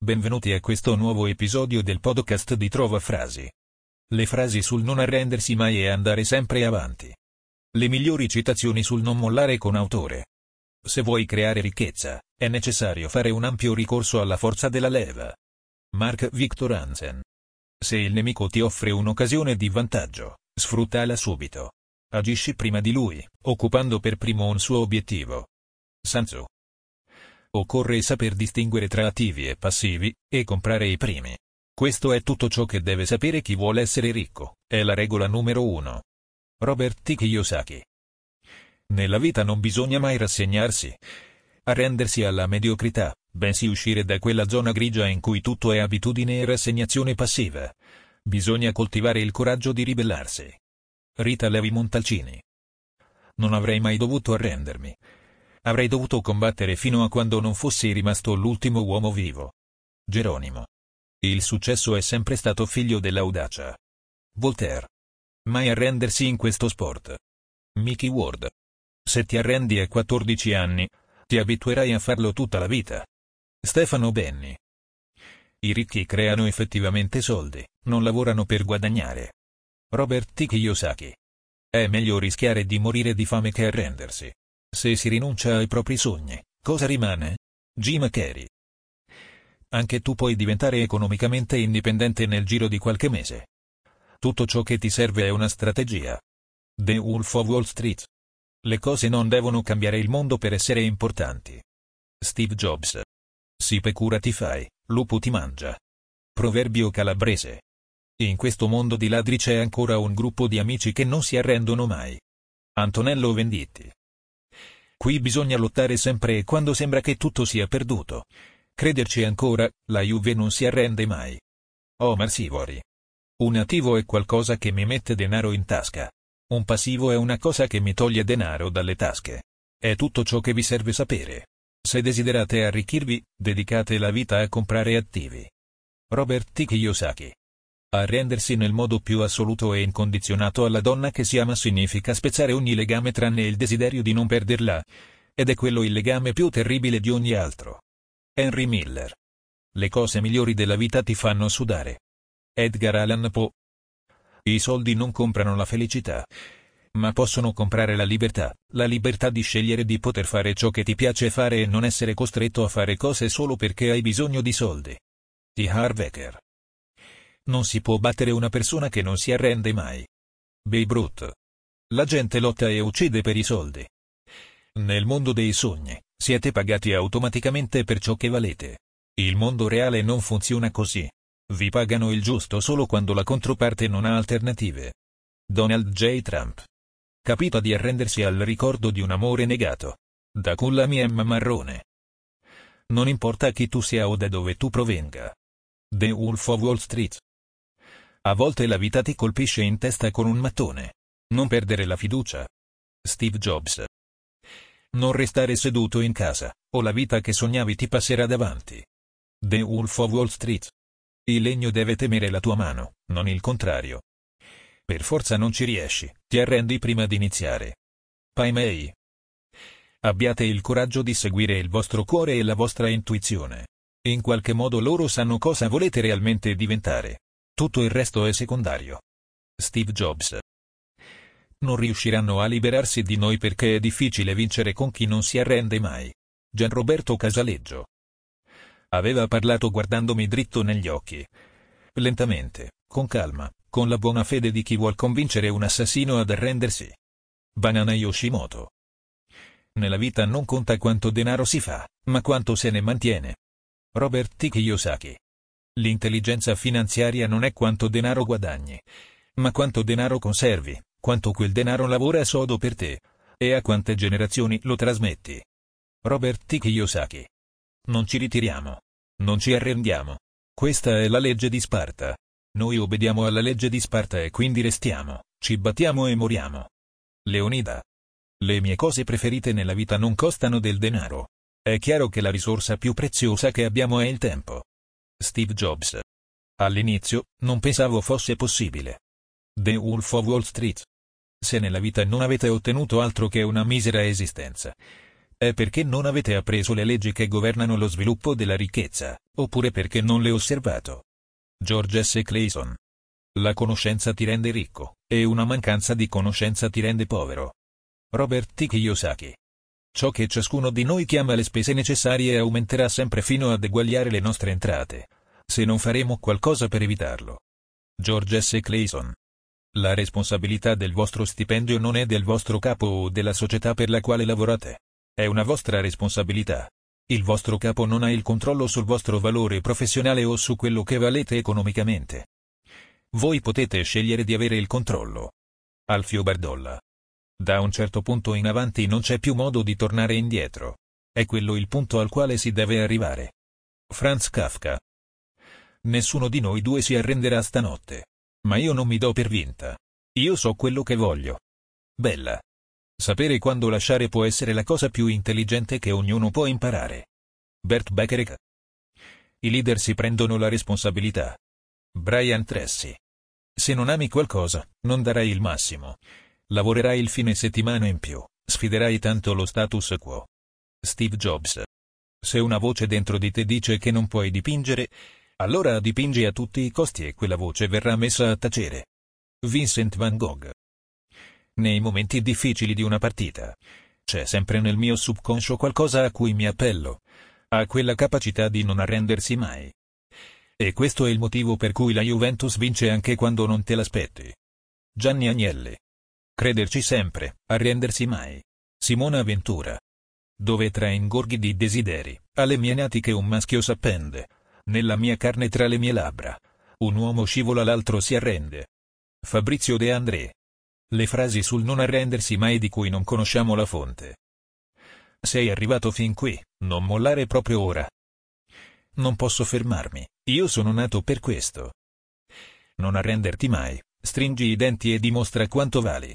Benvenuti a questo nuovo episodio del podcast di Trova Frasi. Le frasi sul non arrendersi mai e andare sempre avanti. Le migliori citazioni sul non mollare con autore. Se vuoi creare ricchezza, è necessario fare un ampio ricorso alla forza della leva. Mark Victor Hansen. Se il nemico ti offre un'occasione di vantaggio, sfruttala subito. Agisci prima di lui, occupando per primo un suo obiettivo. Sanzu. Occorre saper distinguere tra attivi e passivi, e comprare i primi. Questo è tutto ciò che deve sapere chi vuole essere ricco, è la regola numero uno. Robert T. Kiyosaki. Nella vita non bisogna mai rassegnarsi, arrendersi alla mediocrità, bensì uscire da quella zona grigia in cui tutto è abitudine e rassegnazione passiva. Bisogna coltivare il coraggio di ribellarsi. Rita Levi Montalcini. Non avrei mai dovuto arrendermi. Avrei dovuto combattere fino a quando non fossi rimasto l'ultimo uomo vivo. Geronimo. Il successo è sempre stato figlio dell'audacia. Voltaire. Mai arrendersi in questo sport. Mickey Ward. Se ti arrendi a 14 anni, ti abituerai a farlo tutta la vita. Stefano Benni. I ricchi creano effettivamente soldi, non lavorano per guadagnare. Robert T. Kiyosaki. È meglio rischiare di morire di fame che arrendersi. Se si rinuncia ai propri sogni, cosa rimane? Jim Carrey. Anche tu puoi diventare economicamente indipendente nel giro di qualche mese. Tutto ciò che ti serve è una strategia. The Wolf of Wall Street. Le cose non devono cambiare il mondo per essere importanti. Steve Jobs. Si pecura ti fai, lupo ti mangia. Proverbio calabrese. In questo mondo di ladri c'è ancora un gruppo di amici che non si arrendono mai. Antonello Venditti. Qui bisogna lottare sempre e quando sembra che tutto sia perduto. Crederci ancora, la Juve non si arrende mai. Omar Sivori. Un attivo è qualcosa che mi mette denaro in tasca. Un passivo è una cosa che mi toglie denaro dalle tasche. È tutto ciò che vi serve sapere. Se desiderate arricchirvi, dedicate la vita a comprare attivi. Robert T. Kiyosaki. Arrendersi nel modo più assoluto e incondizionato alla donna che si ama significa spezzare ogni legame tranne il desiderio di non perderla, ed è quello il legame più terribile di ogni altro. Henry Miller. Le cose migliori della vita ti fanno sudare. Edgar Allan Poe. I soldi non comprano la felicità, ma possono comprare la libertà, la libertà di scegliere di poter fare ciò che ti piace fare e non essere costretto a fare cose solo perché hai bisogno di soldi. T. Harvecker. Non si può battere una persona che non si arrende mai. Babe Ruth. La gente lotta e uccide per i soldi. Nel mondo dei sogni, siete pagati automaticamente per ciò che valete. Il mondo reale non funziona così. Vi pagano il giusto solo quando la controparte non ha alternative. Donald J. Trump. Capita di arrendersi al ricordo di un amore negato. Da culla mia marrone. Non importa chi tu sia o da dove tu provenga. The Wolf of Wall Street. A volte la vita ti colpisce in testa con un mattone. Non perdere la fiducia. Steve Jobs. Non restare seduto in casa, o la vita che sognavi ti passerà davanti. The Wolf of Wall Street. Il legno deve temere la tua mano, non il contrario. Per forza non ci riesci, ti arrendi prima di iniziare. Pai Mei. Abbiate il coraggio di seguire il vostro cuore e la vostra intuizione. In qualche modo loro sanno cosa volete realmente diventare. Tutto il resto è secondario. Steve Jobs. Non riusciranno a liberarsi di noi perché è difficile vincere con chi non si arrende mai. Gianroberto Casaleggio. Aveva parlato guardandomi dritto negli occhi. Lentamente, con calma, con la buona fede di chi vuol convincere un assassino ad arrendersi. Banana Yoshimoto. Nella vita non conta quanto denaro si fa, ma quanto se ne mantiene. Robert T. Kiyosaki. L'intelligenza finanziaria non è quanto denaro guadagni, ma quanto denaro conservi, quanto quel denaro lavora sodo per te, e a quante generazioni lo trasmetti. Robert T. Kiyosaki. Non ci ritiriamo. Non ci arrendiamo. Questa è la legge di Sparta. Noi obbediamo alla legge di Sparta e quindi restiamo, ci battiamo e moriamo. Leonida. Le mie cose preferite nella vita non costano del denaro. È chiaro che la risorsa più preziosa che abbiamo è il tempo. Steve Jobs. All'inizio, non pensavo fosse possibile. The Wolf of Wall Street. Se nella vita non avete ottenuto altro che una misera esistenza, È perché non avete appreso le leggi che governano lo sviluppo della ricchezza, oppure perché non le osservato. George S. Clayson. La conoscenza ti rende ricco, e una mancanza di conoscenza ti rende povero. Robert T. Kiyosaki. Ciò che ciascuno di noi chiama le spese necessarie aumenterà sempre fino ad eguagliare le nostre entrate, se non faremo qualcosa per evitarlo. George S. Clayson. La responsabilità del vostro stipendio non è del vostro capo o della società per la quale lavorate. È una vostra responsabilità. Il vostro capo non ha il controllo sul vostro valore professionale o su quello che valete economicamente. Voi potete scegliere di avere il controllo. Alfio Bardolla. Da un certo punto in avanti non c'è più modo di tornare indietro. È quello il punto al quale si deve arrivare. Franz Kafka. Nessuno di noi due si arrenderà stanotte. Ma io non mi do per vinta. Io so quello che voglio. Bella. Sapere quando lasciare può essere la cosa più intelligente che ognuno può imparare. Bert Beckerick. I leader si prendono la responsabilità. Brian Tracy. Se non ami qualcosa, non darai il massimo. Lavorerai il fine settimana in più, sfiderai tanto lo status quo. Steve Jobs. Se una voce dentro di te dice che non puoi dipingere, allora dipingi a tutti i costi e quella voce verrà messa a tacere. Vincent van Gogh. Nei momenti difficili di una partita, c'è sempre nel mio subconscio qualcosa a cui mi appello, a quella capacità di non arrendersi mai. E questo è il motivo per cui la Juventus vince anche quando non te l'aspetti. Gianni Agnelli. Crederci sempre, arrendersi mai. Simona Ventura. Dove tra ingorghi di desideri, alle mie natiche un maschio s'appende, nella mia carne tra le mie labbra. Un uomo scivola l'altro si arrende. Fabrizio De André. Le frasi sul non arrendersi mai di cui non conosciamo la fonte. Sei arrivato fin qui, non mollare proprio ora. Non posso fermarmi, io sono nato per questo. Non arrenderti mai, stringi i denti e dimostra quanto vali.